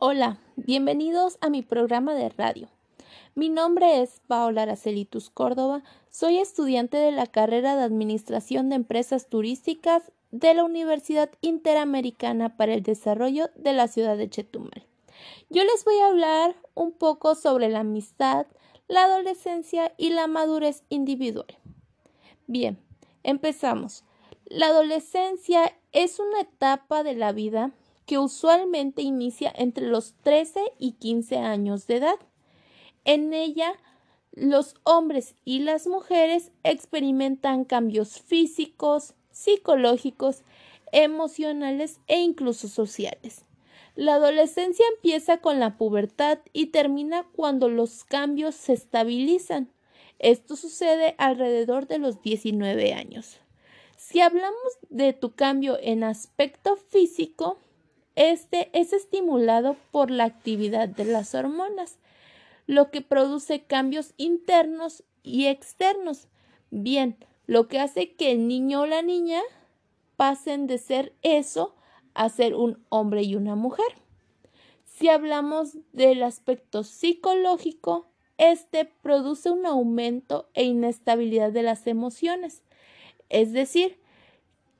Hola, bienvenidos a mi programa de radio. Mi nombre es Paola Aracelitus Córdoba, soy estudiante de la carrera de Administración de Empresas Turísticas de la Universidad Interamericana para el Desarrollo de la ciudad de Chetumal. Yo les voy a hablar un poco sobre la amistad, la adolescencia y la madurez individual. Bien, empezamos. La adolescencia es una etapa de la vida que usualmente inicia entre los 13 y 15 años de edad. En ella, los hombres y las mujeres experimentan cambios físicos, psicológicos, emocionales e incluso sociales. La adolescencia empieza con la pubertad y termina cuando los cambios se estabilizan. Esto sucede alrededor de los 19 años. Si hablamos de tu cambio en aspecto físico, este es estimulado por la actividad de las hormonas, lo que produce cambios internos y externos. Bien, lo que hace que el niño o la niña pasen de ser eso a ser un hombre y una mujer. Si hablamos del aspecto psicológico, este produce un aumento e inestabilidad de las emociones. Es decir,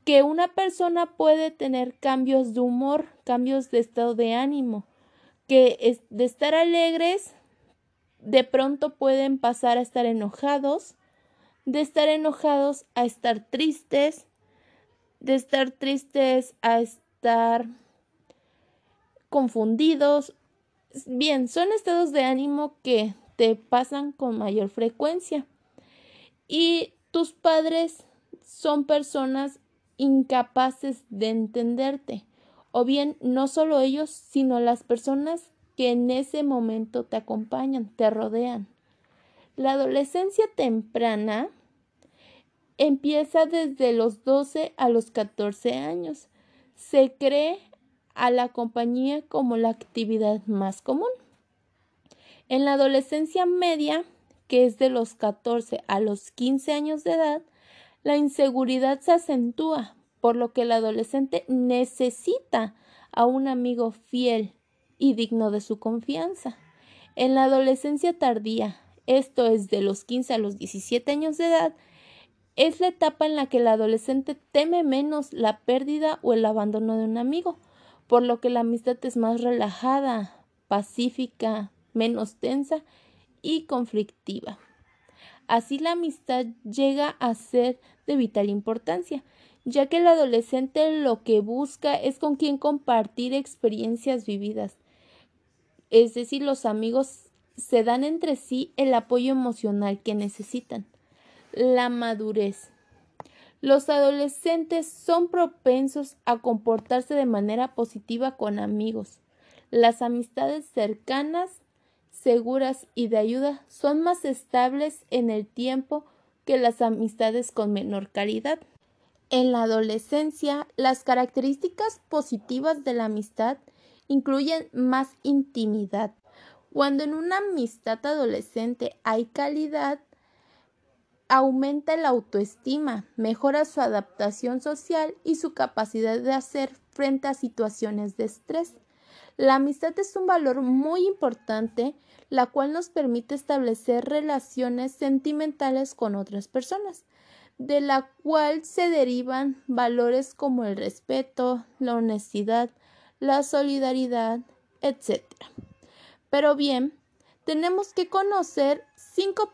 que una persona puede tener cambios de humor, cambios de estado de ánimo, que de estar alegres de pronto pueden pasar a estar enojados, de estar enojados a estar tristes, de estar tristes a estar confundidos. Bien, son estados de ánimo que te pasan con mayor frecuencia. Y tus padres son personas incapaces de entenderte, o bien no solo ellos, sino las personas que en ese momento te acompañan, te rodean. La adolescencia temprana empieza desde los 12 a los 14 años. Se cree a la compañía como la actividad más común. En la adolescencia media, que es de los 14 a los 15 años de edad, la inseguridad se acentúa, por lo que el adolescente necesita a un amigo fiel y digno de su confianza. En la adolescencia tardía, esto es de los 15 a los 17 años de edad, es la etapa en la que el adolescente teme menos la pérdida o el abandono de un amigo, por lo que la amistad es más relajada, pacífica, menos tensa y conflictiva. Así la amistad llega a ser de vital importancia, ya que el adolescente lo que busca es con quien compartir experiencias vividas. Es decir, los amigos se dan entre sí el apoyo emocional que necesitan. La madurez. Los adolescentes son propensos a comportarse de manera positiva con amigos. Las amistades cercanas seguras y de ayuda son más estables en el tiempo que las amistades con menor calidad. En la adolescencia, las características positivas de la amistad incluyen más intimidad. Cuando en una amistad adolescente hay calidad, aumenta la autoestima, mejora su adaptación social y su capacidad de hacer frente a situaciones de estrés. La amistad es un valor muy importante, la cual nos permite establecer relaciones sentimentales con otras personas, de la cual se derivan valores como el respeto, la honestidad, la solidaridad, etc. Pero bien, tenemos que conocer cinco,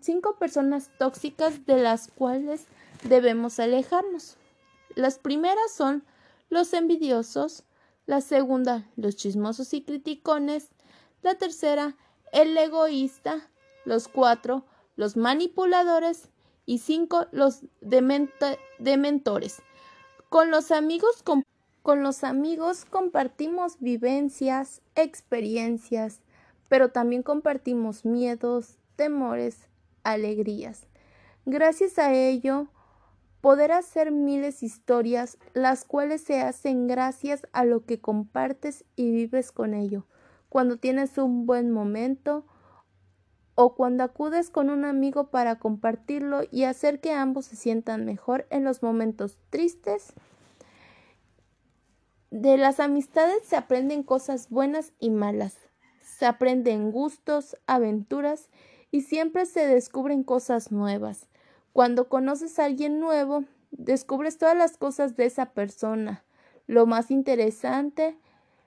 cinco personas tóxicas de las cuales debemos alejarnos. Las primeras son los envidiosos, la segunda, los chismosos y criticones, la tercera, el egoísta, los cuatro, los manipuladores y cinco, los dementores. Con los amigos con los amigos compartimos vivencias, experiencias, pero también compartimos miedos, temores, alegrías. Gracias a ello, poder hacer miles historias, las cuales se hacen gracias a lo que compartes y vives con ello, cuando tienes un buen momento o cuando acudes con un amigo para compartirlo y hacer que ambos se sientan mejor en los momentos tristes De las amistades se aprenden cosas buenas y malas. Se aprenden gustos, aventuras y siempre se descubren cosas nuevas. Cuando conoces a alguien nuevo, descubres todas las cosas de esa persona. Lo más interesante,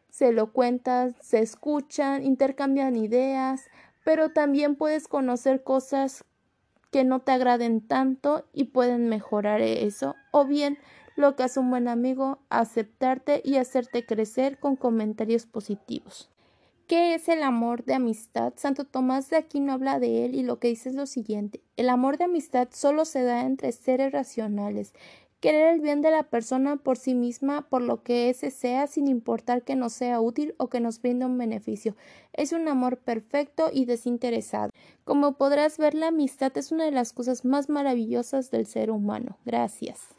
se lo cuentas, se escuchan, intercambian ideas, pero también puedes conocer cosas que no te agraden tanto y pueden mejorar eso, o bien lo que hace un buen amigo, aceptarte y hacerte crecer con comentarios positivos. ¿Qué es el amor de amistad? Santo Tomás de Aquino habla de él y lo que dice es lo siguiente. El amor de amistad solo se da entre seres racionales. Querer el bien de la persona por sí misma, por lo que ese sea, sin importar que nos sea útil o que nos brinde un beneficio. Es un amor perfecto y desinteresado. Como podrás ver, la amistad es una de las cosas más maravillosas del ser humano. Gracias.